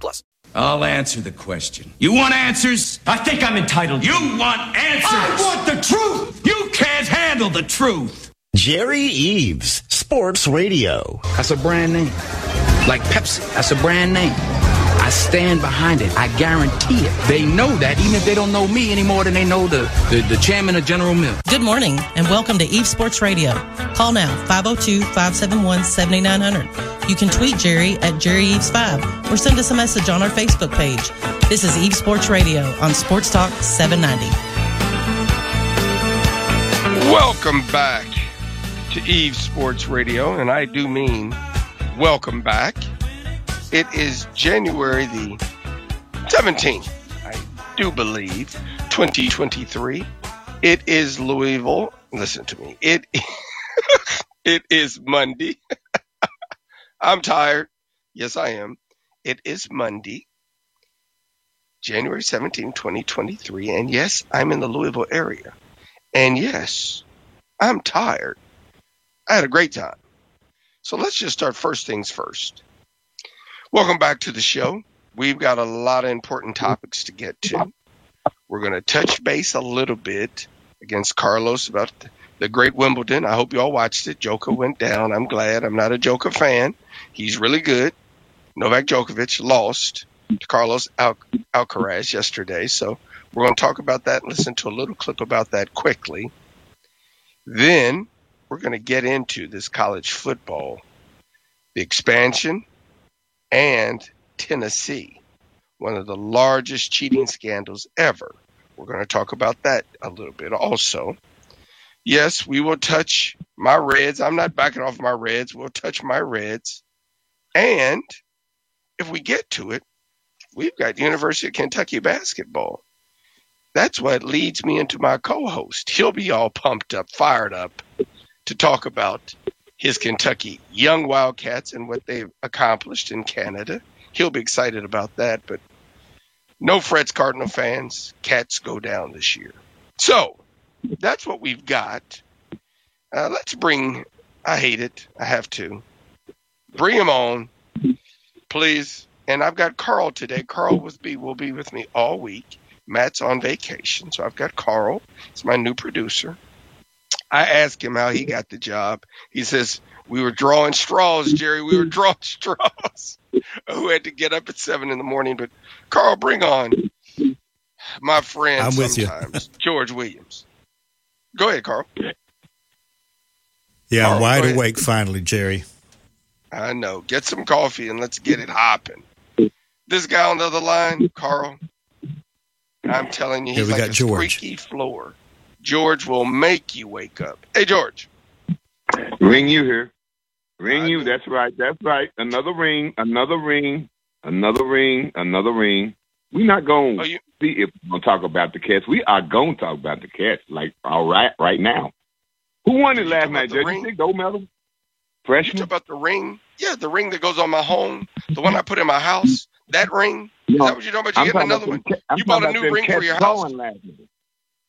plus. I'll answer the question. You want answers? I think I'm entitled. You want answers? I want the truth. You can't handle the truth. Jerry Eaves, Sports Radio. That's a brand name. Like Pepsi, that's a brand name. I stand behind it. I guarantee it. They know that, even if they don't know me any more than they know the, the, the chairman of General Mills. Good morning and welcome to Eaves Sports Radio. Call now 502 571 7900. You can tweet Jerry at Jerry Eaves 5 or send us a message on our Facebook page. This is Eaves Sports Radio on Sports Talk 790. Welcome back to Eaves Sports Radio, and I do mean welcome back. It is January the 17th, I do believe, 2023. It is Louisville. Listen to me. It it is Monday. I'm tired. Yes, I am. It is Monday, January 17, 2023. And yes, I'm in the Louisville area. And yes, I'm tired. I had a great time. So let's just start first things first. Welcome back to the show. We've got a lot of important topics to get to. We're going to touch base a little bit against Carlos about the, great Wimbledon. I hope you all watched it. Joker went down. I'm glad. I'm not a Joker fan. He's really good. Novak Djokovic lost to Carlos Al- Alcaraz yesterday. So we're going to talk about that and listen to a little clip about that quickly. Then we're going to get into this college football, the expansion, and Tennessee, one of the largest cheating scandals ever. We're going to talk about that a little bit also. Yes, we will touch my Reds. I'm not backing off my Reds. We'll touch my Reds. And if we get to it, we've got University of Kentucky basketball. That's what leads me into my co host. He'll be all pumped up, fired up to talk about his Kentucky young Wildcats and what they've accomplished in Canada. He'll be excited about that, but no frets, Cardinal fans. Cats go down this year. So that's what we've got. Uh, let's bring, I hate it. I have to. Bring him on, please. And I've got Carl today. Carl with me will be with me all week. Matt's on vacation, so I've got Carl. He's my new producer. I asked him how he got the job. He says, We were drawing straws, Jerry. We were drawing straws. Who had to get up at seven in the morning? But Carl, bring on my friend I'm with you. George Williams. Go ahead, Carl. Yeah, Carl, wide awake finally, Jerry. I know. Get some coffee and let's get it hopping. This guy on the other line, Carl, I'm telling you, he's we like got a George. squeaky floor. George will make you wake up. Hey, George. Ring you here. Ring you. That's right. That's right. Another ring. Another ring. Another ring. Another ring. We're not going Oh, to you see if we're going to talk about the Cats. We are going to talk about the Cats, like, all right, right now. Who won it last night, Judge? You think gold medal? you Freshman? talk about the ring? Yeah, the ring that goes on my home, the one I put in my house. That ring. Is that what you're talking about? You I'm getting another one? Ca- You bought a new ring for your house? last night.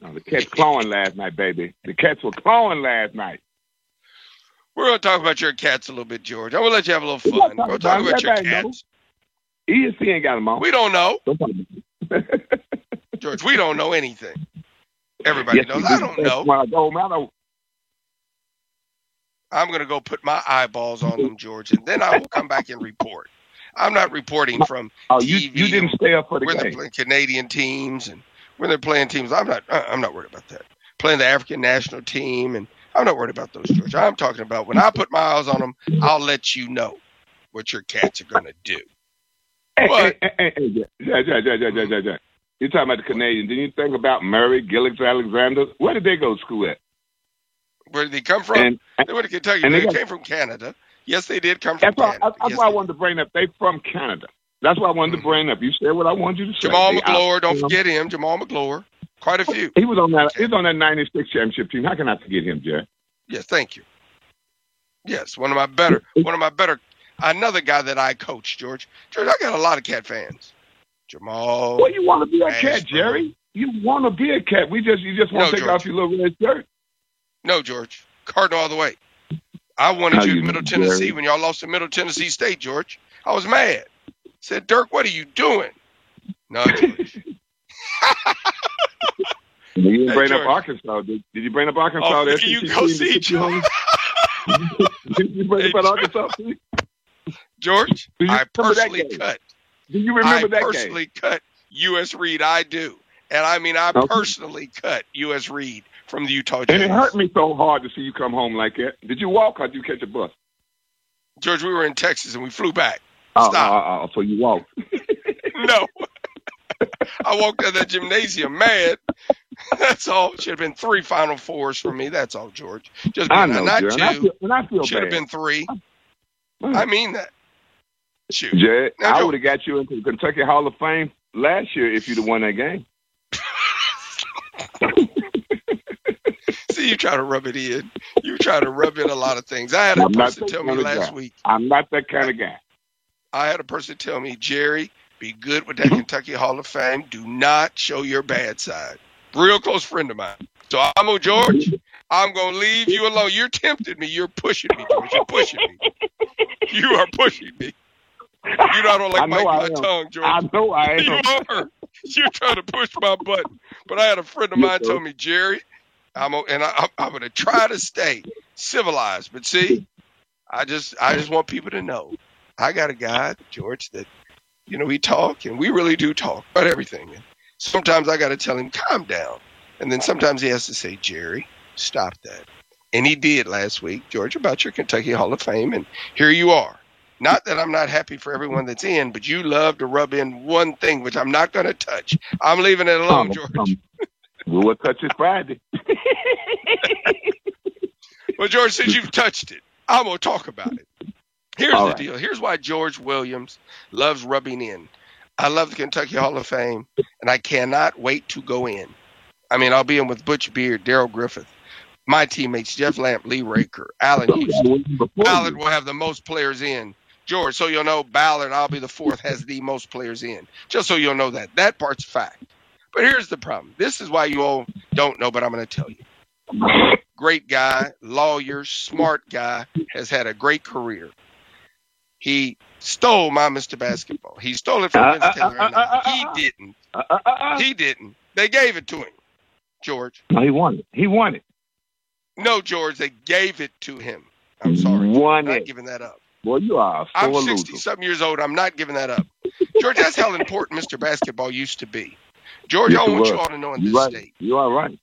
No, the Cats clawing last night, baby. The Cats were clawing last night. We're going to talk about your cats a little bit, George. I'm going to let you have a little We're fun. gonna We'll talk about about your cats. ESPN ain't got them on. We don't know, George. We don't know anything. Everybody Yes, knows. I do. don't know. Well, gold medal. I'm going to go put my eyeballs on them, George, and then I will come back and report. I'm not reporting from Oh, you TV you didn't stay up for the game. playing Canadian teams and when they're playing teams. I'm not. I'm not worried about that. Playing the African national team, and I'm not worried about those, George. I'm talking about when I put my eyes on them, I'll let you know what your cats are going to do. What? hey, hey, hey, yeah, yeah, yeah. You're talking about the Canadians. Did you think about Murray, Gilgeous-Alexander? Where did they go to school at? Where did they come from? And, they went to Kentucky. They, they got- came from Canada. Yes, they did come from that's why, Canada. that's Yes, why I wanted to bring up. They from Canada. That's why I wanted to bring up. You said what I wanted you to say. Jamal Magloire, don't forget him. Jamal Magloire, quite a few. He was on that. He was on that '96 championship team. How can I forget him, Jerry? Yes, thank you. Yes, one of my better, one of my better, another guy that I coach, George. George, I got a lot of cat fans. Jamal. Well, you want to be a cat, Jerry. You want to be a cat. We just you just want No, to take George. off your little red shirt. No, George. Cardinal all the way. I wanted How you in Middle Tennessee Jerry? when y'all lost to Middle Tennessee State, George. I was mad. Said, Dirk, what are you doing? No. You didn't Hey, bring George. up Arkansas. Did, did you bring up Arkansas? Oh, you go see that George. Did you bring Hey, up. Arkansas? George, I personally cut. Do you I remember that I personally cut U.S. Reed. I do. And I mean, I Okay. personally cut U.S. Reed from the Utah game? And it hurt me so hard to see you come home like that. Did you walk or did you catch a bus? George, we were in Texas and we flew back. Stop. oh, oh, so you walked. No. I walked out of that gymnasium mad. That's all. Should have been three Final Fours for me. That's all, George. Just I know, not Jerry. And I two. feel, and I feel Should have been three. I mean that. Shoot. Jerry, Now, I would have got you into the Kentucky Hall of Fame last year if you'd have won that game. See, you try to rub it in. You try to rub in a lot of things. I had a I'm person tell me last guy. week. I'm not that kind of guy. I had a person tell me, Jerry, be good with that mm-hmm. Kentucky Hall of Fame. Do not show your bad side. Real close friend of mine. So I'm on George. I'm gonna leave you alone. You're tempting me. You're pushing me, George. You're pushing me. You are pushing me. You know I don't I like know biting my am. tongue, George. I know I You are. You're trying to push my button. But I had a friend of mine tell me, Jerry, I'm a, and I, I'm, I'm going to try to stay civilized. But see, I just I just want people to know I got a guy, George, that you know we talk and we really do talk about everything. And sometimes I got to tell him calm down, and then sometimes he has to say, Jerry, stop that. And he did last week, George, about your Kentucky Hall of Fame, and here you are. Not that I'm not happy for everyone that's in, but you love to rub in one thing, which I'm not going to touch. I'm leaving it alone, Um, George. um, we will touch it Friday. Well, George, since you've touched it, I'm going to talk about it. Here's All the right. deal. Here's why George Williams loves rubbing in. I love the Kentucky Hall of Fame, and I cannot wait to go in. I mean, I'll be in with Butch Beard, Darrell Griffith, my teammates, Jeff Lamp, Lee Raker, Allan Houston. Ballard will have the most players in. George, so you'll know Ballard, I'll be the fourth, has the most players in. Just so you'll know that. That part's fact. But here's the problem. This is why you all don't know, but I'm going to tell you. Great guy, lawyer, smart guy, has had a great career. He stole my Mr. Basketball. He stole it from Uh, Vince uh, Taylor. uh, uh, uh, He uh. didn't. Uh, uh, uh, uh. He didn't. They gave it to him, George. No, he won it. He won it. No, George, they gave it to him. I'm sorry. Won I'm not giving that up. Well, you are I'm 60 loser. something years old. I'm not giving that up. George, that's how important Mr. Basketball used to be. George, Yes, I want you all to know in this right. state, You are right.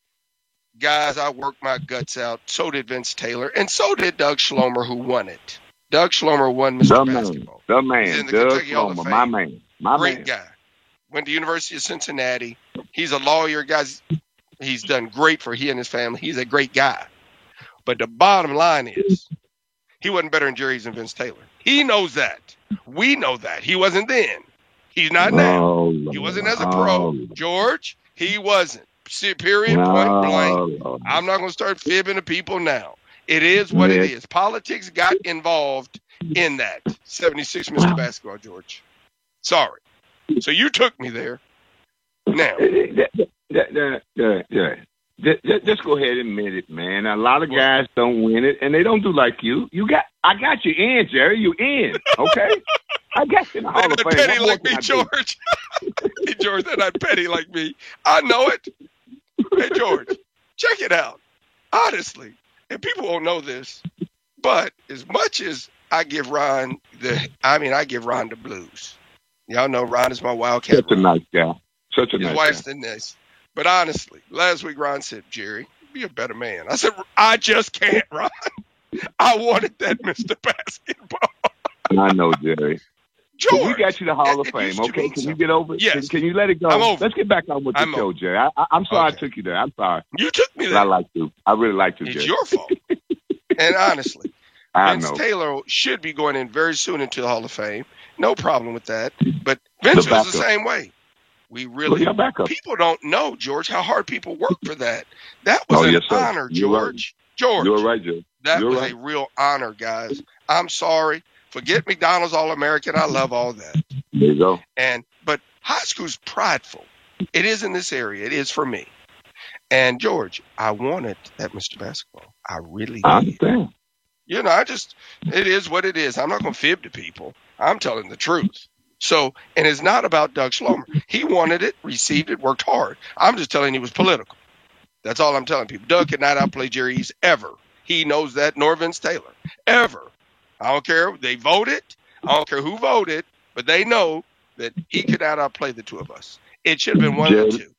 guys, I worked my guts out. So did Vince Taylor, and so did Doug Schloemer, who won it. Doug Schloemer won Mr. The man. Basketball. The He's man. in the Doug Kentucky Schloemer. My man. My Great man. guy. Went to University of Cincinnati. He's a lawyer, guys. He's done great for he and his family. He's a great guy. But the bottom line is, he wasn't better than Jerry's and Vince Taylor. He knows that. We know that. He wasn't then. He's not now. Oh, He wasn't as a Oh, pro. Lord. George, he wasn't. Period, point Oh, blank. I'm not going to start fibbing to people now. It is what it Yeah. Politics got involved in that. 76 Mr. Basketball, George. Sorry. So you took me there. Now, yeah, yeah, yeah. Just, just- go ahead and admit it, man. A lot of guys don't win it, and they don't do like you. You got, I got you in, Jerry. You in, okay? I got you in the Hall of Fame. petty like me, George. hey, George, they're not petty like me. I know it. Hey, George, check it out. Honestly, and people won't know this, but as much as I give Ron the, I mean, I give Ron the blues. Y'all know Ron is my wildcat. Such a nice guy. Such a His nice wife's guy. the nice. But honestly, last week Ron said, Jerry, be a better man. I said, I just can't, Ron. I wanted that Mr. Basketball. I know, Jerry. George. We got you the Hall of Fame, okay? Can you get over it? Yes. Can, can you let it go? I'm over Let's get back on with the I'm show, over Jerry. I, I'm sorry Okay. I took you there. I'm sorry, You took me there. I like you. I really like you, It's your fault. and honestly, I Vince know. Taylor should be going in very soon into the Hall of Fame. No problem with that. But Vince The was the same way. We really people don't know, George, how hard people work for that. That was Oh, an yes, honor, You're right. George. George. You're right, Joe. That You're was right. a real honor, guys. I'm sorry. Forget McDonald's All American. I love all that. There you go. And but high school's prideful. It is in this area. It is for me. And George, I wanted that Mr. Basketball. I really I did. understand. You know, I just it is what it is. I'm not gonna fib to people. I'm telling the truth. So and it's not about Doug Schloemer. He wanted it, received it, worked hard. I'm just telling you it was political. That's all I'm telling people. Doug could not outplay Jerry Eaves ever. He knows that, nor Vince Taylor. Ever. I don't care. They voted. I don't care who voted, but they know that he could not outplay the two of us. It should have been one of the two.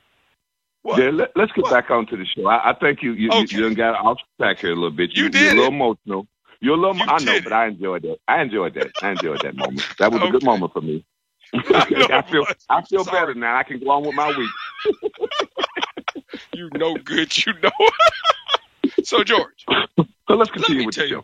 What? Yeah, let, us get What? back onto the show. I, I think you you, Okay. you, you got off track here a little bit. You You're a little it. emotional. You're a little. You I know, did but. I enjoyed that. I enjoyed that. I enjoyed that moment. That was a good moment for me. I I feel. I feel Sorry. better now. I can go on with my week. You know good, you know. so George, So let's let continue me with the you.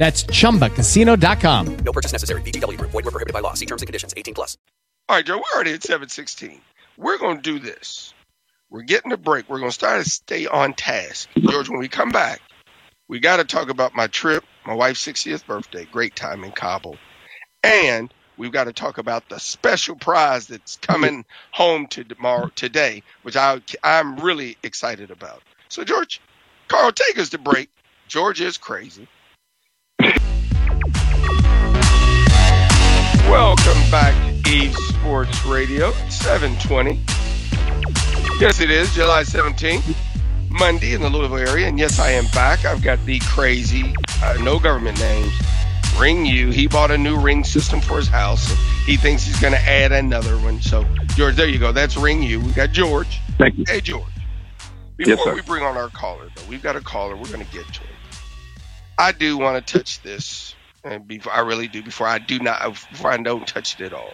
That's chumbacasino.com. No purchase necessary. VGW Group. Void were prohibited by law. See terms and conditions. 18 plus. All right, Joe, we're already at 716. We're going to do this. We're getting a break. We're going to start to stay on task. George, when we come back, we got to talk about my trip, my wife's 60th birthday, great time in Cabo. And we've got to talk about the special prize that's coming home to tomorrow today, which I, I'm really excited about. So, George, Carl, take us to break. George is crazy. Welcome back to Eaves Sports Radio, 720. Yes, it is July 17th, Monday in the Louisville area. And yes, I am back. I've got the crazy, uh, no government names, Ring You. He bought a new ring system for his house, and he thinks he's going to add another one. So, George, there you go. That's Ring You. We got George. Thank you. Hey, George. Yes, Before sir. we bring on our caller, though, we've got a caller. We're going to get to him. I do want to touch this, and before I really do, before I do not, before I don't touch it at all.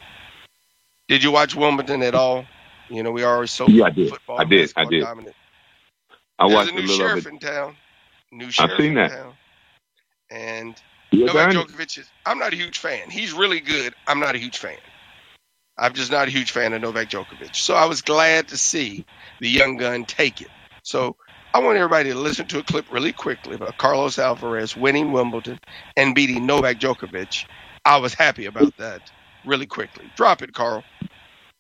Did you watch Wimbledon at all? You know, we are always so Yeah, I did. football, I did. I did. dominant. I There's watched a a new little of sheriff in town. New sheriff I've seen in that. town. And You Novak? Djokovic is. I'm not a huge fan. He's really good. I'm not a huge fan. I'm just not a huge fan of Novak Djokovic. So I was glad to see the young gun take it. So I want everybody to listen to a clip really quickly about Carlos Alcaraz winning Wimbledon and beating Novak Djokovic. I was happy about that. Really quickly. Drop it, Carl.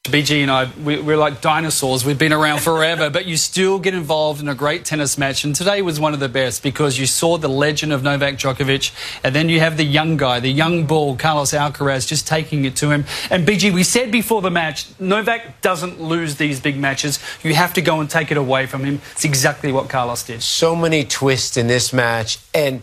BG and I, we, we're like dinosaurs. We've been around forever, but you still get involved in a great tennis match. And today was one of the best because you saw the legend of Novak Djokovic, and then you have the young guy, the young bull, Carlos Alcaraz, just taking it to him. And BG, we said before the match, Novak doesn't lose these big matches. You have to go and take it away from him. It's exactly what Carlos did. so many twists in this match and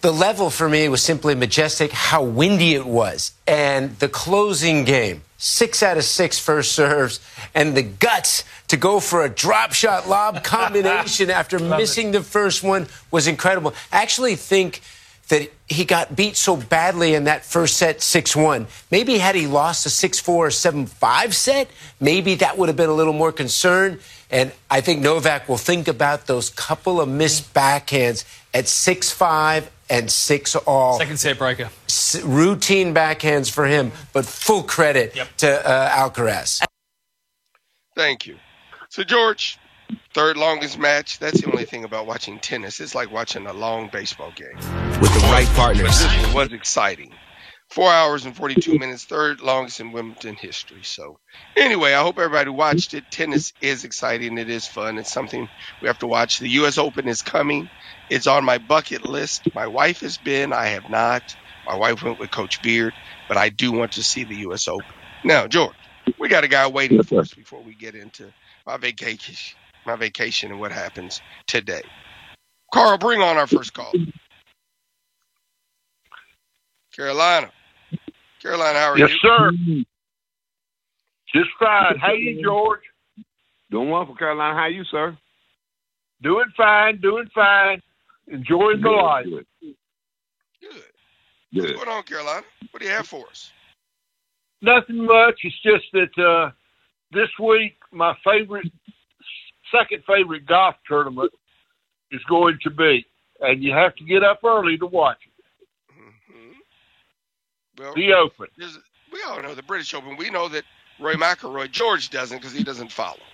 the level for me was simply majestic how windy it was and the closing game six out of six first serves and the guts to go for a drop shot lob combination after missing the first one was incredible. I actually think that he got beat so badly in that first set 6-1 maybe had he lost a 6-4 or 7-5 set maybe that would have been a little more concern and I think Novak will think about those couple of missed backhands at 6-5 and 6 all. Second set breaker. S- routine backhands for him, but full credit Yep. to uh, Alcaraz. Thank you. So, George, third longest match. That's the only thing about watching tennis. It's like watching a long baseball game. With the right partners. It was exciting. Four hours and 42 minutes, third longest in Wimbledon history. So, anyway, I hope everybody watched it. Tennis is exciting. It is fun. It's something we have to watch. The U.S. Open is coming. It's on my bucket list. My wife has been. I have not. My wife went with Coach Beard, but I do want to see the U.S. Open. Now, George, we got a guy waiting for us before we get into my vacation, my vacation, and what happens today. Carl, bring on our first call. Carolina. Carolina, how are Yes, you? Yes, sir. Just fine. How you, George? Doing well for Carolina. How you, sir? Doing fine. Doing fine. Enjoying the life. Good. Good. Good. What's going on, Carolina? What do you have for us? Nothing much. It's just that uh, this week my favorite, second favorite golf tournament is going to be, and you have to get up early to watch it. Well, The Open. we all know the British Open. We know that Rory McIlroy, George doesn't because he doesn't follow.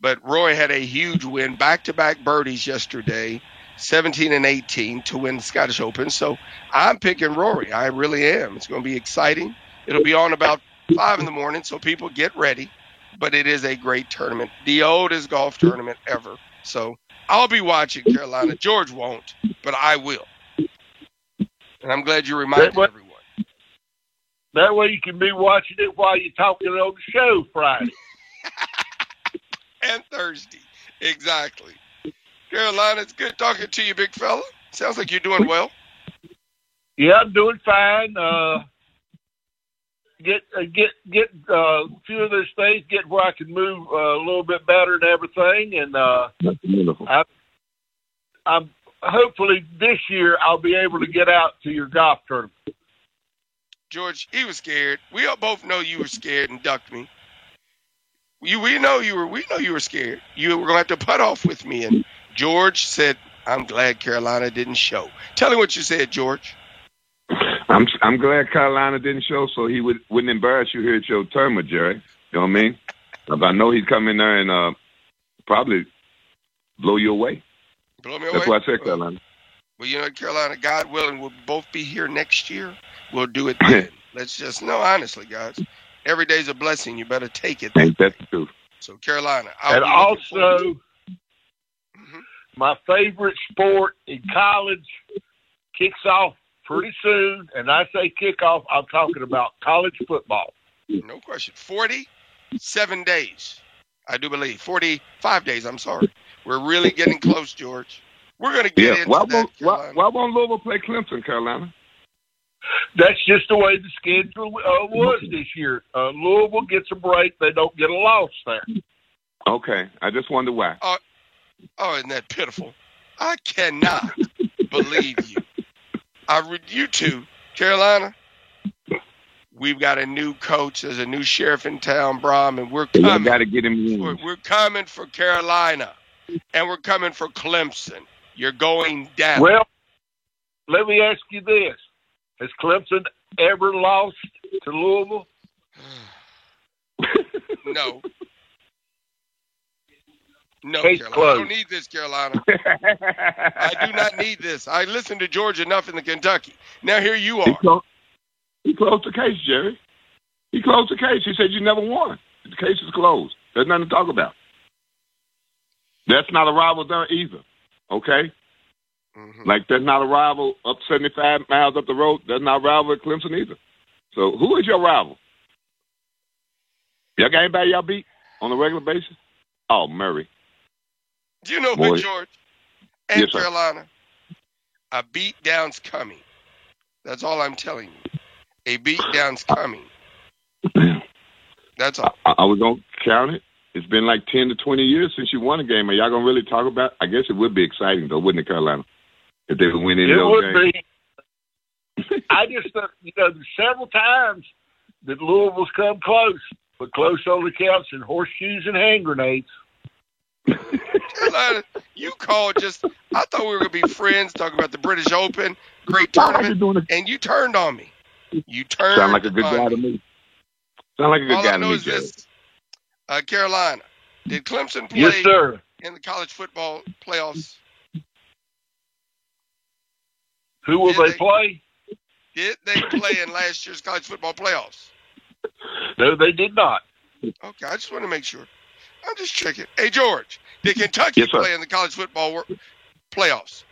But Rory had a huge win, back-to-back birdies yesterday, 17 and 18 to win the Scottish Open. So I'm picking Rory. I really am. It's going to be exciting. It'll be on about five in the morning, so people get ready. But it is a great tournament, the oldest golf tournament ever. So I'll be watching Carolina. George won't, but I will. And I'm glad you reminded everyone. That way you can be watching it while you're talking on the show Friday. and Thursday. Exactly. Carolina, it's good talking to you, big fella. Sounds like you're doing well. Yeah, I'm doing fine. Uh, get uh, get get uh, a few of those things, get where I can move uh, a little bit better and everything, and uh, That's beautiful. I, I'm hopefully this year I'll be able to get out to your golf tournament. George, he was scared. We all both know you were scared and ducked me. You, we know you were. We know you were scared. You were gonna have to putt off with me. And George said, "I'm glad Carolina didn't show." Tell him what you said, George. I'm I'm glad Carolina didn't show, so he would wouldn't embarrass you here at your tournament, Jerry. You know what I mean? But I know he'd come in there and uh, probably blow you away. Blow me That's away. That's why I said Carolina. Well, you know, Carolina, God willing, we'll both be here next year. We'll do it then. Let's just no, honestly, guys. Every day's a blessing. You better take it. Ain't that truth? So, Carolina, I'll and be looking forward to also. Mhm. my favorite sport in college kicks off pretty soon. And I say kickoff, I'm talking about college football. No question. 47 days, I do believe. 45 days, I'm sorry. We're really getting close, George. We're going to get Yeah. into Why won't why, why won't Louisville play Clemson, Carolina? That's just the way the schedule uh, was this year. Uh, Louisville gets a break; they don't get a loss there. Okay, I just wonder why. Oh, isn't that pitiful? I cannot believe you. I read you two, Carolina. We've got a new coach. There's a new sheriff in town, Brohm, and we're You coming. got to get him We're, we're coming for Carolina, and we're coming for Clemson. You're going down. Well, let me ask you this: Has Clemson ever lost to Louisville? no. No, Case Carolina. I don't need this, Carolina. I do not need this. I listened to George enough in the Kentucky. Now here you He are. closed, he closed the case, Jerry. He closed the case. He said you never won. The case is closed. There's nothing to talk about. That's not a rival there either. Okay? Mhm. Like there's not a rival up 75 miles up the road. There's not a rival at Clemson either. So who is your rival? Y'all got anybody y'all beat on a regular basis? Oh, Murray. Do you know Boy. what, George? And Yes. Carolina, a beat down's coming. That's all I'm telling you. A beat down's coming. That's all. I, I was gonna count it. It's been like 10 to 20 years since you won a game. Are y'all gonna really talk about? I guess it would be exciting though, wouldn't it, Carolina? If they would win any It of those would games. be. I just, uh, you know, several times that Louisville's come close, but close only counts in horseshoes and hand grenades. Carolina, you called just. I thought we were gonna be friends, talking about the British Open, great Sound like you're tournament, doing a, and you turned on me. You turned. sound like a good on guy me. to me. Sound like a good All guy I to me, is Jerry. this: uh, Carolina, did Clemson play Yes, sir. in the college football playoffs? Who will they they- play? Did they play in last year's college football playoffs? No, they did not. Okay, I just want to make sure. I'm just checking. Hey, George, did Kentucky Yes, play in the college football wor- playoffs?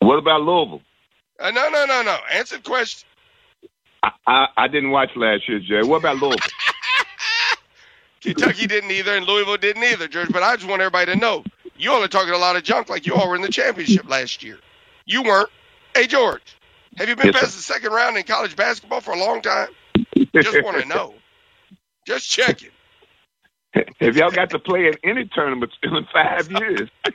What about Louisville? Uh, no, no, no, no. Answer the question. I, I, I didn't watch last year, Jerry. What about Louisville? Kentucky didn't either, and Louisville didn't either, George. But I just want everybody to know you only talking a lot of junk like you all were in the championship last year. You weren't. Hey, George, have you been Yes, past sir. the second round in college basketball for a long time? Just want to know. Just checking. Have y'all got to play in any tournament in five years?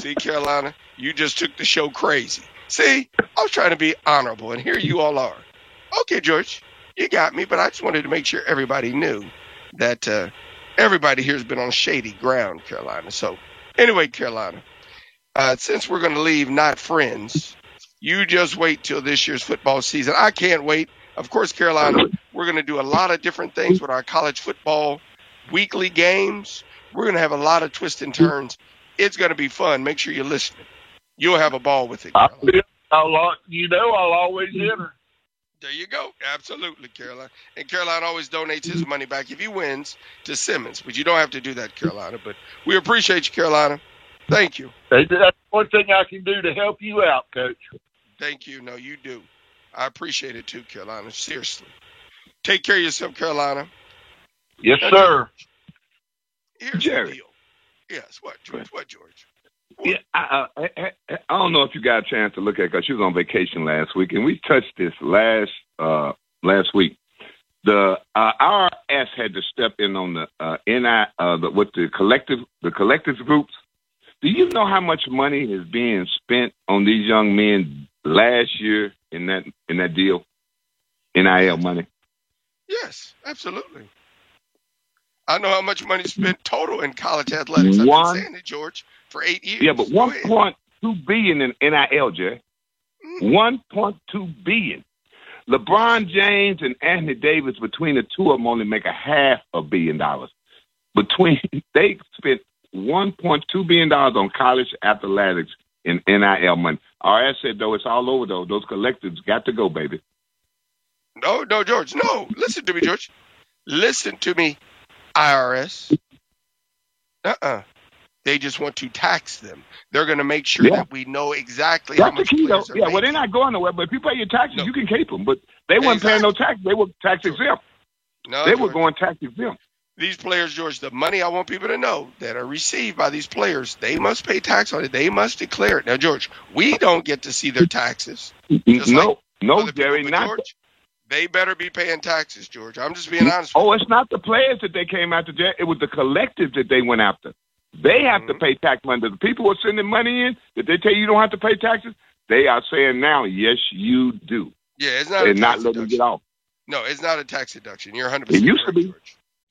See, Carolina, you just took the show crazy. See, I was trying to be honorable, and here you all are. Okay, George, you got me, but I just wanted to make sure everybody knew that uh, everybody here has been on shady ground, Carolina. So, anyway, Carolina, uh, since we're going to leave not friends, you just wait till this year's football season. I can't wait. Of course, Carolina, we're going to do a lot of different things with our college football weekly games. We're going to have a lot of twists and turns. It's going to be fun. Make sure you're listening. You'll have a ball with it. I'll, I'll, you know, I'll always enter. There you go. Absolutely, Carolina. And Carolina always donates his money back if he wins to Simmons. But you don't have to do that, Carolina. But we appreciate you, Carolina. Thank you. That's one thing I can do to help you out, Coach. Thank you. No, you do. I appreciate it too, Carolina. Seriously. Take care of yourself, Carolina. Yes, sir. Here's Jerry. the deal. Yes, what, George? What, George? Yeah, I, I, I, I don't know if you got a chance to look at because she was on vacation last week, and we touched this last uh, last week. The uh, IRS had to step in on the uh, NI uh, the, with the collective the collective groups. Do you know how much money is being spent on these young men last year in that in that deal? NIL money. Yes, absolutely. I know how much money spent total in college athletics. I've One- been saying it, George, for eight years. Yeah, but one point two billion in NIL, Jay. Mm. One point two billion. LeBron James and Anthony Davis, between the two of them, only make a half a billion dollars. Between they spent one point two billion dollars on college athletics in NIL money. RS said though it's all over though. Those collectives got to go, baby. No, no, George. No. Listen to me, George. Listen to me, IRS. Uh-uh. They just want to tax them. They're going to make sure Yeah. that we know exactly how That's the much key though. Yeah, well they're not going nowhere. But if you pay your taxes, you can keep them. But they weren't paying no tax. They were tax exempt. No, they George. were going tax exempt. These players, George, the money I want people to know that are received by these players, they must pay tax on it. They must declare it. Now, George, we don't get to see their taxes. No, like no, Jerry, not. George, they better be paying taxes, George. I'm just being honest. Oh, it's not the players that they came after. It was the collective that they went after. They have Mm-hmm. to pay tax money. The people who are sending money in, that they tell you you don't have to pay taxes, they are saying now, yes, you do. Yeah, it's not. a They're not letting you get off. No, it's not a tax deduction. You're 100. percent It used to be.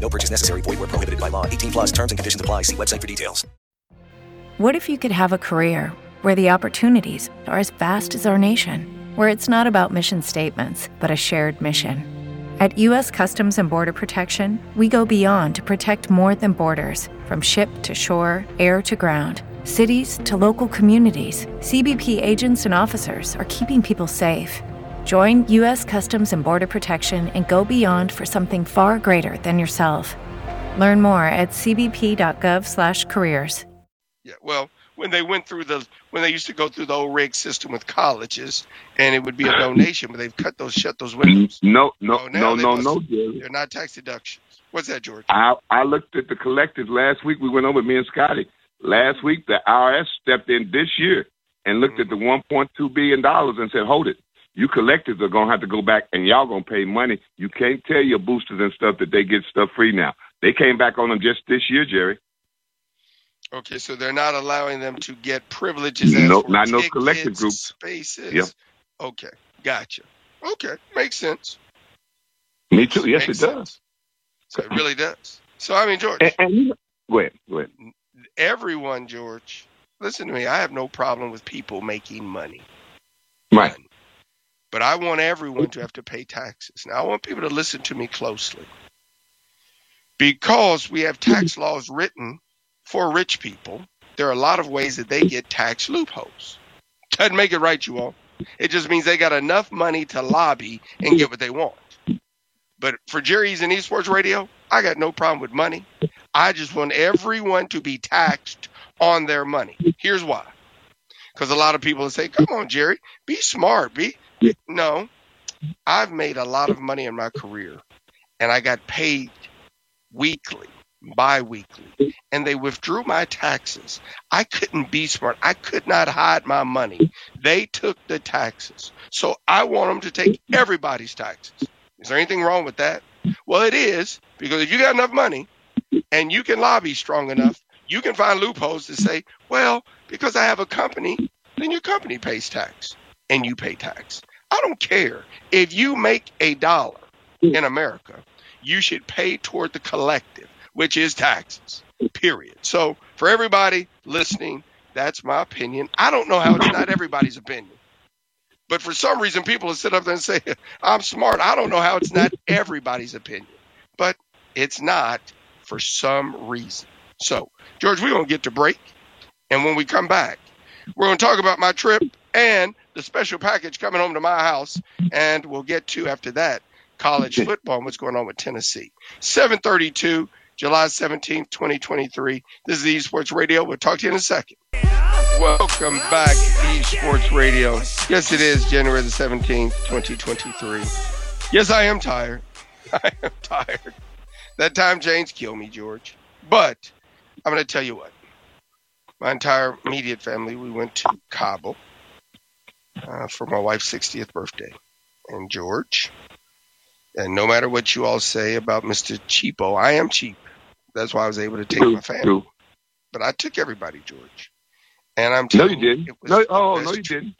No purchase necessary. Void where prohibited by law. 18 plus terms and conditions apply. See website for details. What if you could have a career where the opportunities are as vast as our nation, where it's not about mission statements, but a shared mission? At U.S. Customs and Border Protection, we go beyond to protect more than borders from ship to shore, air to ground. Cities to local communities, CBP agents and officers are keeping people safe. Join U.S. Customs and Border Protection and go beyond for something far greater than yourself. Learn more at cbp.gov/careers. Yeah. Well, when they went through the when they used to go through the old rig system with colleges, and it would be a donation, but they've cut those shut those windows. No, no, Oh, now no, no, must- no, Jerry. They're not tax deductions. What's that, George? I, I looked at the collectives last week. We went over me and Scotty. Last week, the IRS stepped in this year and looked mm-hmm. at the $1.2 billion and said, hold it. You collectors are going to have to go back and y'all going to pay money. You can't tell your boosters and stuff that they get stuff free now. They came back on them just this year, Jerry. Okay, so they're not allowing them to get privileges. No, not no collective group. Spaces. Yep. Okay, gotcha. Okay, makes sense. Me too. Yes, Makes it does. sense. So it really does. So I mean, George, And, and go ahead. Go ahead. everyone, George, listen to me. I have no problem with people making money, Right. But I want everyone to have to pay taxes. Now, I want people to listen to me closely because we have tax mm-hmm. laws written for rich people. There are a lot of ways that they get tax loopholes. Doesn't make it right, you all. It just means they got enough money to lobby and get what they want. But for Jerry's and Eaves Sports Radio, I got no problem with money. I just want everyone to be taxed on their money. Here's why. Because a lot of people say, come on, Jerry, be smart. Be no. I've made a lot of money in my career and I got paid weekly, bi-weekly, and they withdrew my taxes. I couldn't be smart. I could not hide my money. They took the taxes. So I want them to take everybody's taxes. Is there anything wrong with that? Well, it is because if you got enough money and you can lobby strong enough, you can find loopholes to say, well, because I have a company, then your company pays tax and you pay tax. I don't care. If you make a dollar mm. in America, you should pay toward the collective, which is taxes, period. So for everybody listening, that's my opinion. I don't know how it's not everybody's opinion. But for some reason, people will sit up there and say, I'm smart. I don't know how it's not everybody's opinion. But it's not for some reason. So, George, we're going to get to break. And when we come back, we're going to talk about my trip and the special package coming home to my house. And we'll get to, after that, college football and what's going on with Tennessee. 732, July 17th, 2023. This is the Eaves Sports Radio. We'll talk to you in a second. Welcome back to Eaves Sports Radio. Yes, it is January the 17th, 2023. Yes, I am tired. I am tired. That time James killed me, George. But I'm going to tell you what. My entire immediate family, we went to Cabo uh, for my wife's 60th birthday. And George, and no matter what you all say about Mr. Cheapo, I am cheap. That's why I was able to take my family. But I took everybody, George. And I'm No, you didn't. No, oh, no, you trip. didn't.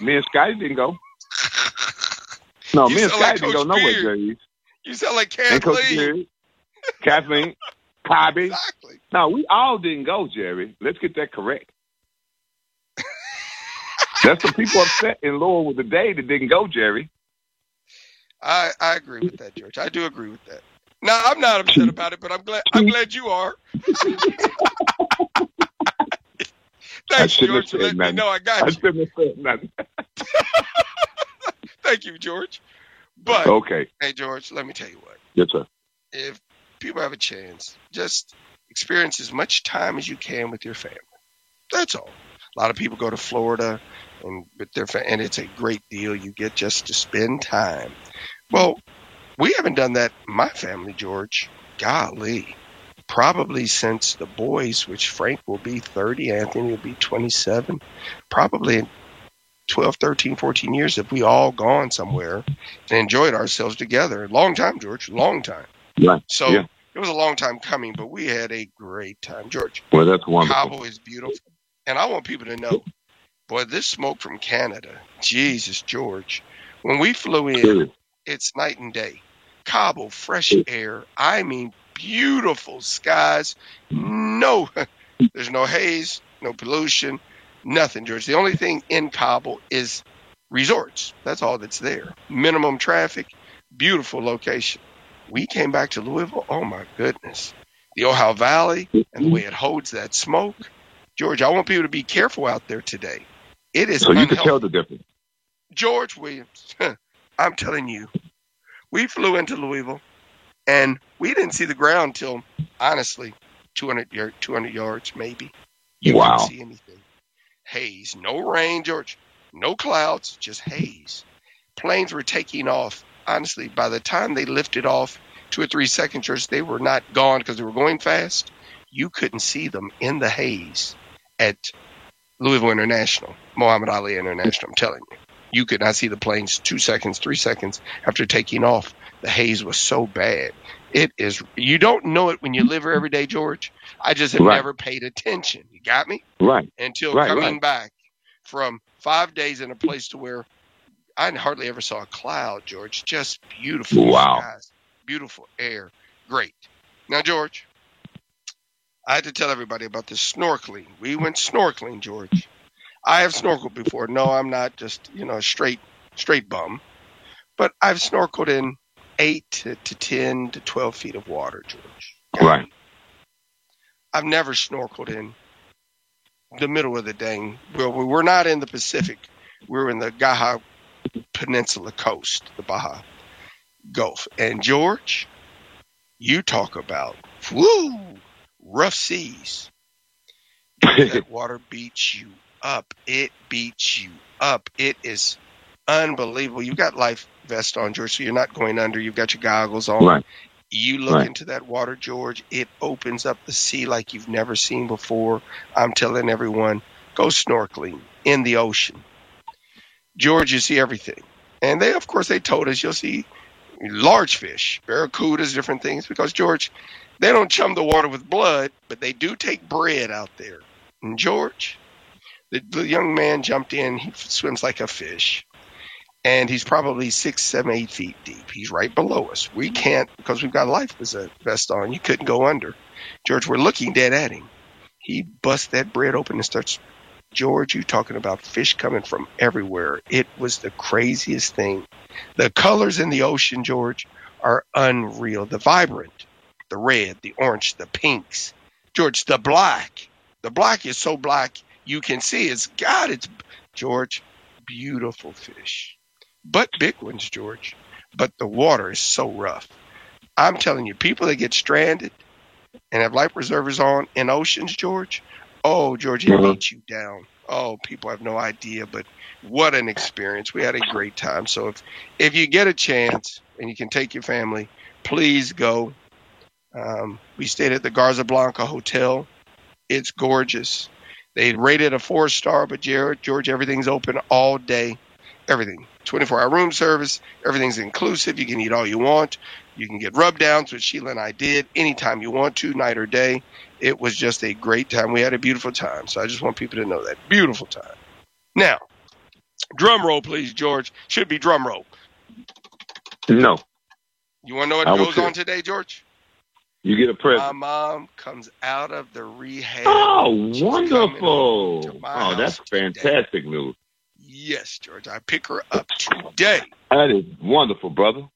Me and Scotty didn't go. No, You me and sound like Scotty didn't go Coach nowhere, Beard. Jerry. You sound like Kathleen. Kathleen, Cobby. Exactly. No, we all didn't go, Jerry. Let's get that correct. That's the people upset in Louisville day that didn't go, Jerry. I, I agree with that, George. I do agree with that. No, I'm not upset about it, but I'm glad I'm glad you are. Thanks, George, for letting me know I I got you. shouldn't have said nothing. Thank you, George. But Okay. hey, George, let me tell you what. Yes, sir. If people have a chance, just experience as much time as you can with your family. That's all. A lot of people go to Florida and with their and it's a great deal. You get just to spend time. Well, we haven't done that. My family, George. Golly, probably since the boys, which Frank will be 30, Anthony will be 27, probably in 12, 13, 14 years if we all gone somewhere and enjoyed ourselves together. Long time, George. Long time. Right. So Yeah. it was a long time coming, but we had a great time, George. Well, that's wonderful. Cabo is beautiful, and I want people to know, boy, this smoke from Canada, Jesus, George. When we flew in, it's night and day. Cabo, fresh air. I mean, beautiful skies. No, there's no haze, no pollution, nothing, George. The only thing in Cabo is resorts. That's all that's there. Minimum traffic, beautiful location. We came back to Louisville. Oh my goodness. The Ohio Valley and the way it holds that smoke. George, I want people to be careful out there today. It is So you can tell the difference. George Williams, I'm telling you, we flew into Louisville and we didn't see the ground till honestly 200 yard, 200 yards maybe. You Wow. couldn't see anything. Haze, no rain, George, no clouds, just haze. Planes were taking off. Honestly, by the time they lifted off, two or three seconds, George, they were not gone because they were going fast. You couldn't see them in the haze at Louisville International, Muhammad Ali International. I'm telling you you could not see the planes two seconds, three seconds after taking off. The haze was so bad. It is. You don't know it when you live here every day, George. I just have Right. never paid attention. You got me? Right. Until Right, coming right. back from five days in a place to where I hardly ever saw a cloud, George. Just beautiful Wow. skies, beautiful air, great. Now, George, I had to tell everybody about this snorkeling. We went snorkeling, George. I have snorkeled before. No, I'm not just you know a straight straight bum, but I've snorkeled in eight to, to ten to twelve feet of water, George. Right. I've never snorkeled in the middle of the dang. Well, we were not in the Pacific. We were in the Baja Peninsula coast, the Baja Gulf. And George, you talk about woo. Rough seas. that water beats you up. It beats you up. It is unbelievable. You've got life vest on, George, so you're not going under. You've got your goggles on. Right. You look Right. into that water, George, it opens up the sea like you've never seen before. I'm telling everyone, go snorkeling in the ocean. George, you see everything. And they, of course, they told us you'll see large fish, barracudas, different things, because, George, they don't chum the water with blood, but they do take bread out there. And, George, the, the young man jumped in. He swims like a fish. And he's probably six, seven, eight feet deep. He's right below us. We mm-hmm. can't, because we've got life vest on. You couldn't go under. George, we're looking dead at him. He busts that bread open and starts George, you talking about fish coming from everywhere. It was the craziest thing. The colors in the ocean, George, are unreal. The vibrant, the red, the orange, the pinks. George, the black. The black is so black you can see it's God, it's George, beautiful fish. But big ones, George. But the water is so rough. I'm telling you, people that get stranded and have life preservers on in oceans, George, Oh, George, it Mhm. beats you down. Oh, people have no idea, but what an experience. We had a great time. So if if you get a chance and you can take your family, please go. Um, we stayed at the Garza Blanca Hotel. It's gorgeous. They rated a four star, but Jared, George, everything's open all day. Everything. 24 hour room service. Everything's inclusive. You can eat all you want. You can get rub downs, which Sheila and I did anytime you want to, night or day. It was just a great time. We had a beautiful time. So I just want people to know that. Beautiful time. Now, drum roll, please, George. Should be drum roll. No. You want to know what I goes on today, George? You get a press. My mom comes out of the rehab. Oh, She's wonderful. Oh, that's fantastic news. Yes, George. I pick her up today. That is wonderful, brother.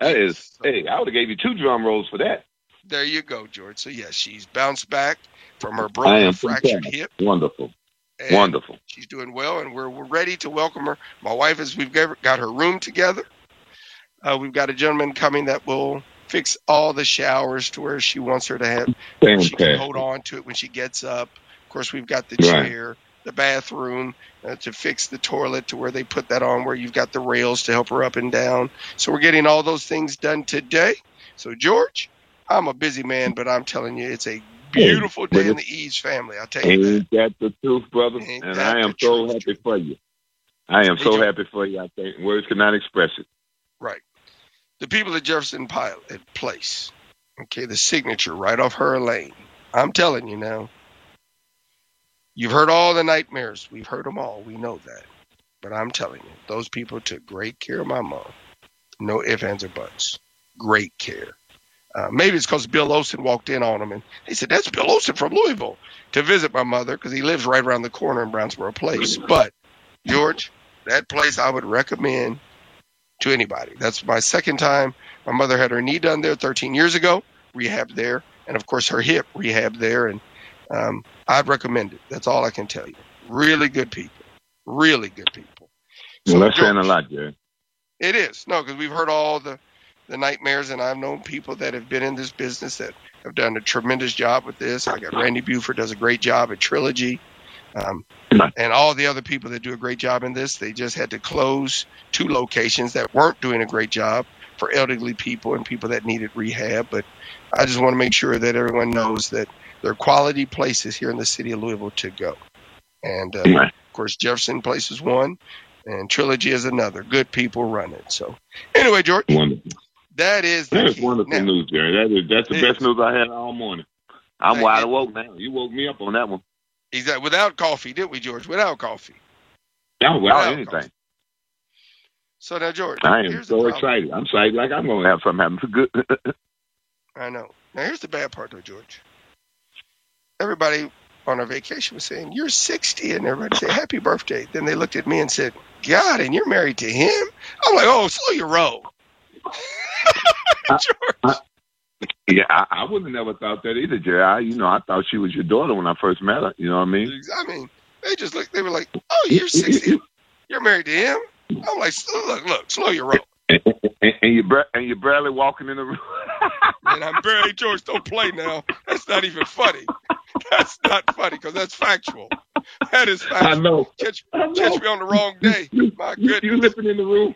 That is, hey, I would have gave you two drum rolls for that. There you go, George. So yes, she's bounced back from her broken, fractured fantastic. hip. Wonderful. and Wonderful. She's doing well, and we're, we're ready to welcome her. My wife is. We've got her room together. Uh, we've got a gentleman coming that will fix all the showers to where she wants her to have. She can hold on to it when she gets up. Of course, we've got the Right. chair, the bathroom uh, to fix the toilet to where they put that on, where you've got the rails to help her up and down. So we're getting all those things done today. So George, I'm a busy man, but I'm telling you, it's a beautiful day in the Eaves family. I'll tell you that. Ain't that the truth, brother? Ain't and I am so truth, happy for you. I am Hey, so happy for you. I think words cannot express it. Right. The people at Jefferson Pilot Place. Okay, the signature right off her lane. I'm telling you now. You've heard all the nightmares. We've heard them all. We know that. But I'm telling you, those people took great care of my mom. No ifs, ands, or buts. Great care. Uh, maybe it's because Bill Olson walked in on them and he said, That's Bill Olson from Louisville to visit my mother because he lives right around the corner in Brownsboro Place. But, George, that place I would recommend to anybody. That's my second time. My mother had her knee done there 13 years ago, rehab there, and of course her hip rehab there. And um, I'd recommend it. That's all I can tell you. Really good people. Really good people. Well, that's saying a lot, Jerry. It is no, because we've heard all the the nightmares, and I've known people that have been in this business that have done a tremendous job with this. I got Randy Buford does a great job at Trilogy. Um, and all the other people that do a great job in this, they just had to close two locations that weren't doing a great job for elderly people and people that needed rehab. But I just want to make sure that everyone knows that there are quality places here in the city of Louisville to go. And uh, of course, Jefferson Place is one, and Trilogy is another. Good people run it. So anyway, George, Wonderful. That is the That is key. wonderful Now, news, Jerry. That is that's the best news I had all morning. I'm wide awoke now. You woke me up on that one. exactly. Without coffee, did we, George? Without coffee. Yeah, without Without anything. So now, George, I am so excited. I'm excited like I'm gonna have something happen for good. I know. Now here's the bad part, though, George. Everybody on our vacation was saying, "You're 60," and everybody said, "Happy birthday." Then they looked at me and said, "God, and you're married to him?" I'm like, "Oh, slow your roll." George. yeah, I, I would have never thought that either, Jerry. I, you know, I thought she was your daughter when I first met her. You know what I mean? I mean, they just looked. They were like, "Oh, you're 60. You're married to him." I'm like, "Look, look, slow your roll." And, and, and you bar- and you're barely walking in the room. and I'm barely George. Don't play now. That's not even funny. That's not funny because that's factual. That is factual. I know. Catch, I know. catch me on the wrong day. My You, goodness. you lipping in the room?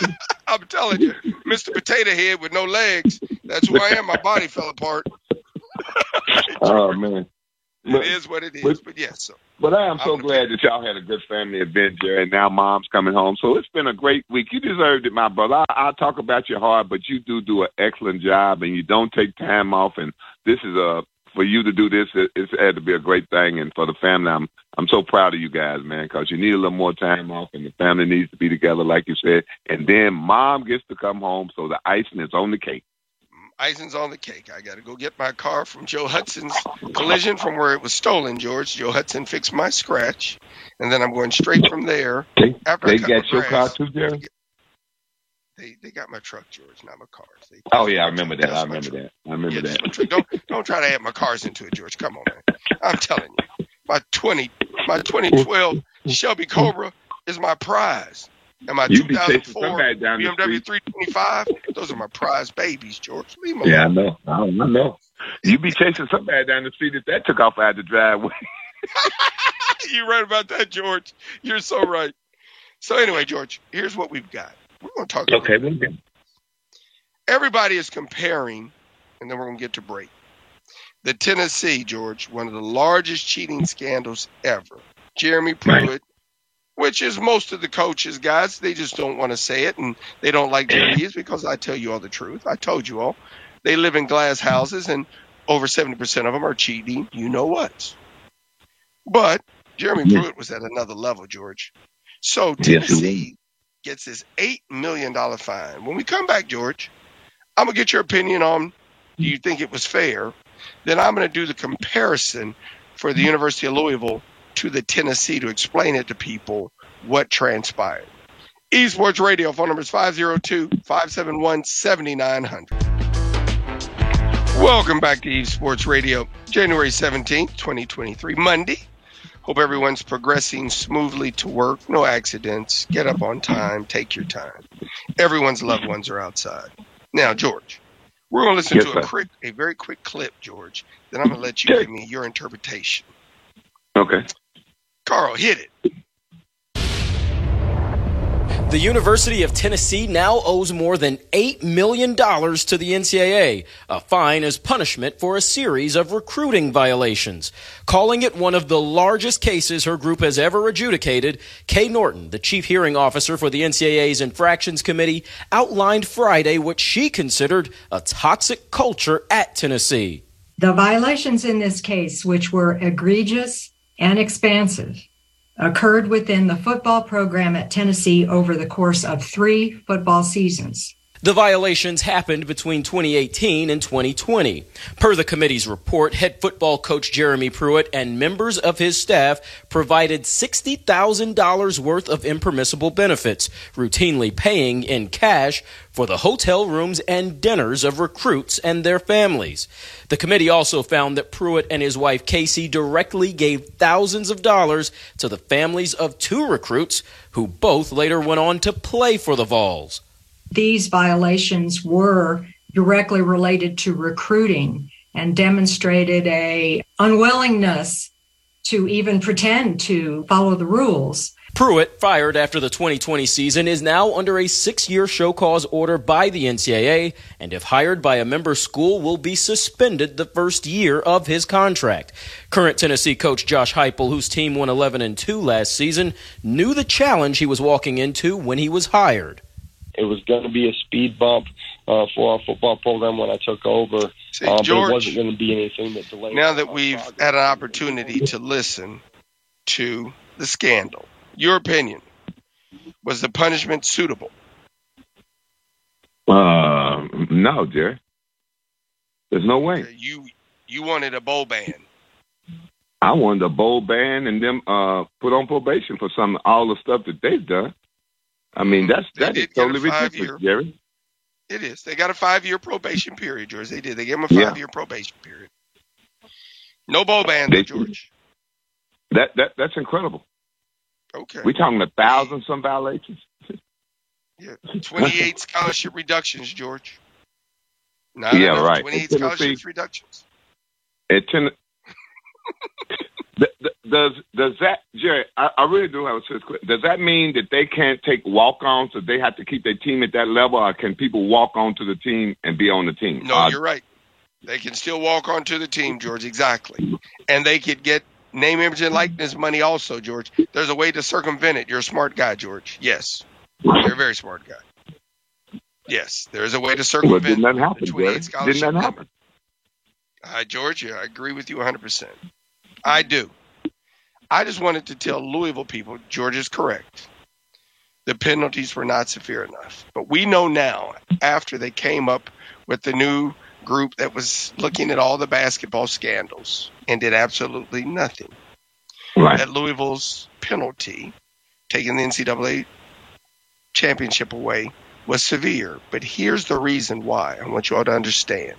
I'm telling you, Mr. Potato Head with no legs. That's who I am. My body fell apart. Oh man. It is what it is. But yes, so But I am so glad that y'all had a good family event, Jerry, and now mom's coming home. So it's been a great week. You deserved it, my brother. I, I'll talk about your hard, but you do do an excellent job, and you don't take time off. And this is a for you to do this. It, it's had to be a great thing, and for the family, I'm I'm so proud of you guys, man, because you need a little more time off, and the family needs to be together, like you said. And then mom gets to come home, so the icing is on the cake. icing's on the cake. I got to go get my car from Joe Hudson's collision from where it was stolen, George. Joe Hudson fixed my scratch, and then I'm going straight from there. They, After they got your car too, Jerry. They they got my truck, George, not my cars. They, Oh yeah, I remember that. I remember that. I remember Yeah, that. that's my truck. Don't don't try to add my cars into it, George. Come on, man. I'm telling you, my twenty my 2012 Shelby Cobra is my prize, and my You 2004 somebody down the BMW 325. Those are my prize babies, George. Leave Yeah, I know. I, I know. You be chasing somebody down the street if that took off out of the driveway. You're right about that, George. You're so right. So anyway, George, here's what we've got. We're going to talk. about Okay, well. Everybody is comparing, and then we're going to get to break. The Tennessee, George, one of the largest cheating scandals ever. Jeremy Pruitt, which is most of the coaches, guys, they just don't want to say it, and they don't like Jeremy is because I tell you all the truth. I told you all. They live in glass houses, and over 70% of them are cheating. You know what? But Jeremy Pruitt was at another level, George. So Tennessee gets this $8 million fine. When we come back, George, I'm going to get your opinion on do you think it was fair? Then I'm going to do the comparison for the University of Louisville to the Tennessee to explain it to people what transpired. Eaves Sports Radio, phone number is 502 571 7900. Welcome back to Eaves Sports Radio, January 17th, 2023, Monday. Hope everyone's progressing smoothly to work, no accidents, get up on time, take your time. Everyone's loved ones are outside. Now, George, we're going to listen Yes, to a quick, a very quick clip, George. Then I'm going to let you give me your interpretation. Okay. Carl, hit it. The University of Tennessee now owes more than $8 million to the NCAA, a fine as punishment for a series of recruiting violations. Calling it one of the largest cases her group has ever adjudicated, Kay Norton, the chief hearing officer for the NCAA's Infractions Committee, outlined Friday what she considered a toxic culture at Tennessee. The violations in this case, which were egregious and expansive, occurred within the football program at Tennessee over the course of three football seasons. The violations happened between 2018 and 2020. Per the committee's report, head football coach Jeremy Pruitt and members of his staff provided $60,000 worth of impermissible benefits, routinely paying in cash for the hotel rooms and dinners of recruits and their families. The committee also found that Pruitt and his wife Casey directly gave thousands of dollars to the families of two recruits who both later went on to play for the Vols. These violations were directly related to recruiting and demonstrated a unwillingness to even pretend to follow the rules. Pruitt, fired after the 2020 season, is now under a six year show cause order by the NCAA, and if hired by a member school, will be suspended the first year of his contract. Current Tennessee coach Josh Heupel, whose team won 11 and 2 last season, knew the challenge he was walking into when he was hired. It was going to be a speed bump uh, for our football program when I took over, See, but George, it wasn't going to be anything that delayed. Now that we've had an opportunity to listen to the scandal, your opinion was the punishment suitable? Uh, no, Jerry. There's no way. You you wanted a bowl ban. I wanted a bowl ban and them uh put on probation for some all the stuff that they've done. I mean, that's that is did get a totally ridiculous, Jerry. It is. They got a five year probation period, George. They did. They gave him a five year probation period. No bowl ban, They- George. That that that's incredible. Okay. We're talking a thousand some violations. Yeah. 28 scholarship reductions, George. Not yeah, enough. right. 28 In Tennessee- scholarships reductions. At ten, Th- th- does does that Jerry? I, I really do have a serious question. Does that mean that they can't take walk-ons, so they have to keep their team at that level, or can people walk on to the team and be on the team? No, Uh, you're right. They can still walk onto the team, George. Exactly, and they could get name, image, and likeness money also, George. There's a way to circumvent it. You're a smart guy, George. Yes, you're a very smart guy. Yes, there is a way to Well, circumvent didn't that happen, the Jerry? 28 Didn't that happen? Uh, George, I agree with you 100%. I do. I just wanted to tell Louisville people George is correct. The penalties were not severe enough. But we know now, after they came up with the new group that was looking at all the basketball scandals and did absolutely nothing, Right. that Louisville's penalty, taking the NCAA championship away, was severe. But here's the reason why. I want you all to understand. It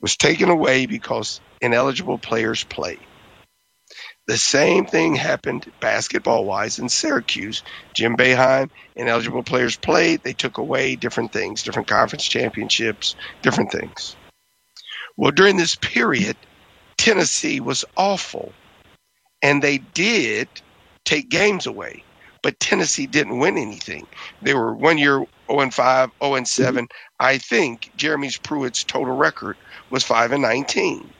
was taken away because ineligible players played. The same thing happened basketball wise in Syracuse. Jim Boeheim, ineligible players played. They took away different things, different conference championships, different things. Well, during this period, Tennessee was awful. And they did take games away, but Tennessee didn't win anything. They were one year 0 and 5, 0 and 7. I think Jeremy Pruitt's total record was 5 and 19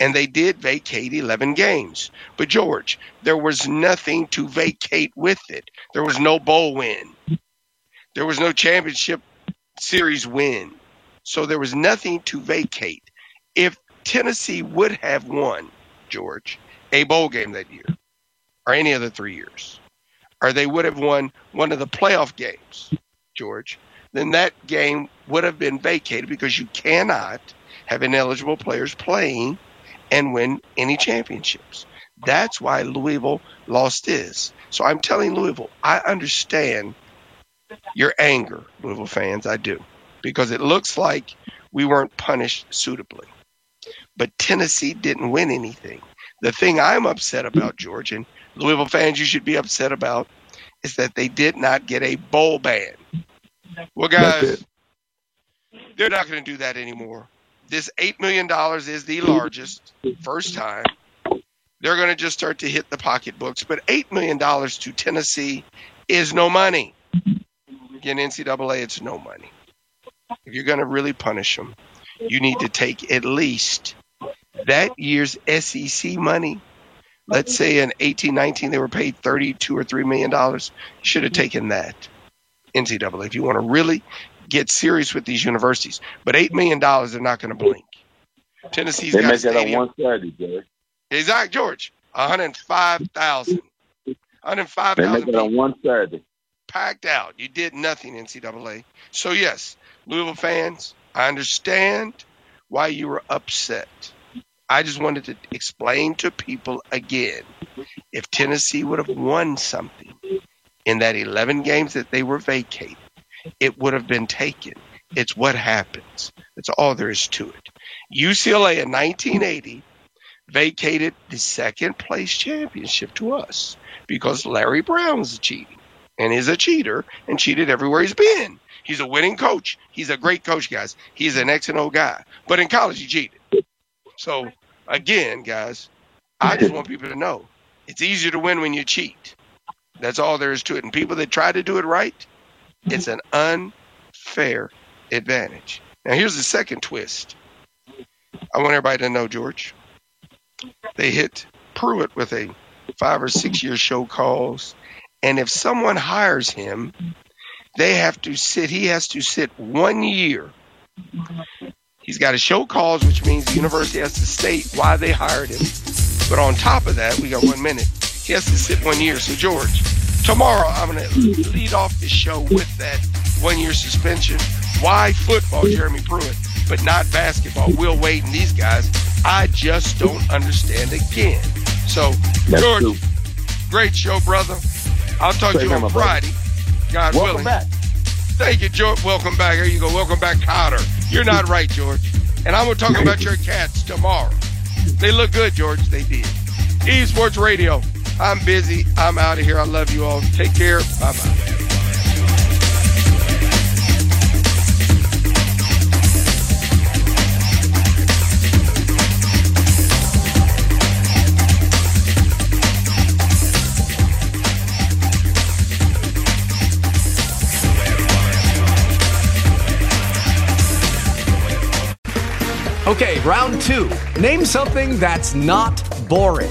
and they did vacate 11 games. But George, there was nothing to vacate with it. There was no bowl win. There was no championship series win. So there was nothing to vacate. If Tennessee would have won, George, a bowl game that year, or any of the three years, or they would have won one of the playoff games, George, then that game would have been vacated because you cannot have ineligible players playing and win any championships. That's why Louisville lost this. So I'm telling Louisville, I understand your anger, Louisville fans. I do. Because it looks like we weren't punished suitably. But Tennessee didn't win anything. The thing I'm upset about, George, and Louisville fans you should be upset about, is that they did not get a bowl ban. Well, guys, they're not going to do that anymore. This $8 million is the largest, first time. They're going to just start to hit the pocketbooks. But $8 million to Tennessee is no money. Again, NCAA, it's no money. If you're going to really punish them, you need to take at least that year's SEC money. Let's say in 18, 19, they were paid 32 or $3 million. You should have taken that. NCAA, if you want to really get serious with these universities. But $8 million, they're not going to blink. Tennessee's they got make that on one Saturday, Jerry. Exact, George. 105,000. 105,000. They make 105,000 it on one Saturday. packed out. You did nothing, NCAA. So, yes, Louisville fans, I understand why you were upset. I just wanted to explain to people again if Tennessee would have won something in that 11 games that they were vacated, it would have been taken. It's what happens. That's all there is to it. UCLA in 1980 vacated the second place championship to us because Larry Brown was cheating and is a cheater and cheated everywhere he's been. He's a winning coach. He's a great coach, guys. He's an X and O guy. But in college, he cheated. So, again, guys, I just want people to know it's easier to win when you cheat. That's all there is to it. And people that try to do it right, it's an unfair advantage. Now, here's the second twist. I want everybody to know, George. They hit Pruitt with a five or six year show cause. And if someone hires him, they have to sit, he has to sit one year. He's got a show cause, which means the university has to state why they hired him. But on top of that, we got one minute. He has to sit one year. So, George, tomorrow I'm going to lead off the show with that one year suspension. Why football, Jeremy Pruitt, but not basketball? Will Wade and these guys. I just don't understand again. So, That's George, true. great show, brother. I'll talk to you on. Friday. God Welcome willing. back. Thank you, George. Welcome back. Here you go. Welcome back, Cotter. You're not right, George. And I'm going to talk about your cats tomorrow. They look good, George. They did. E Sports Radio. I'm busy. I'm out of here. I love you all. Take care. Bye bye. Okay, round two. Name something that's not boring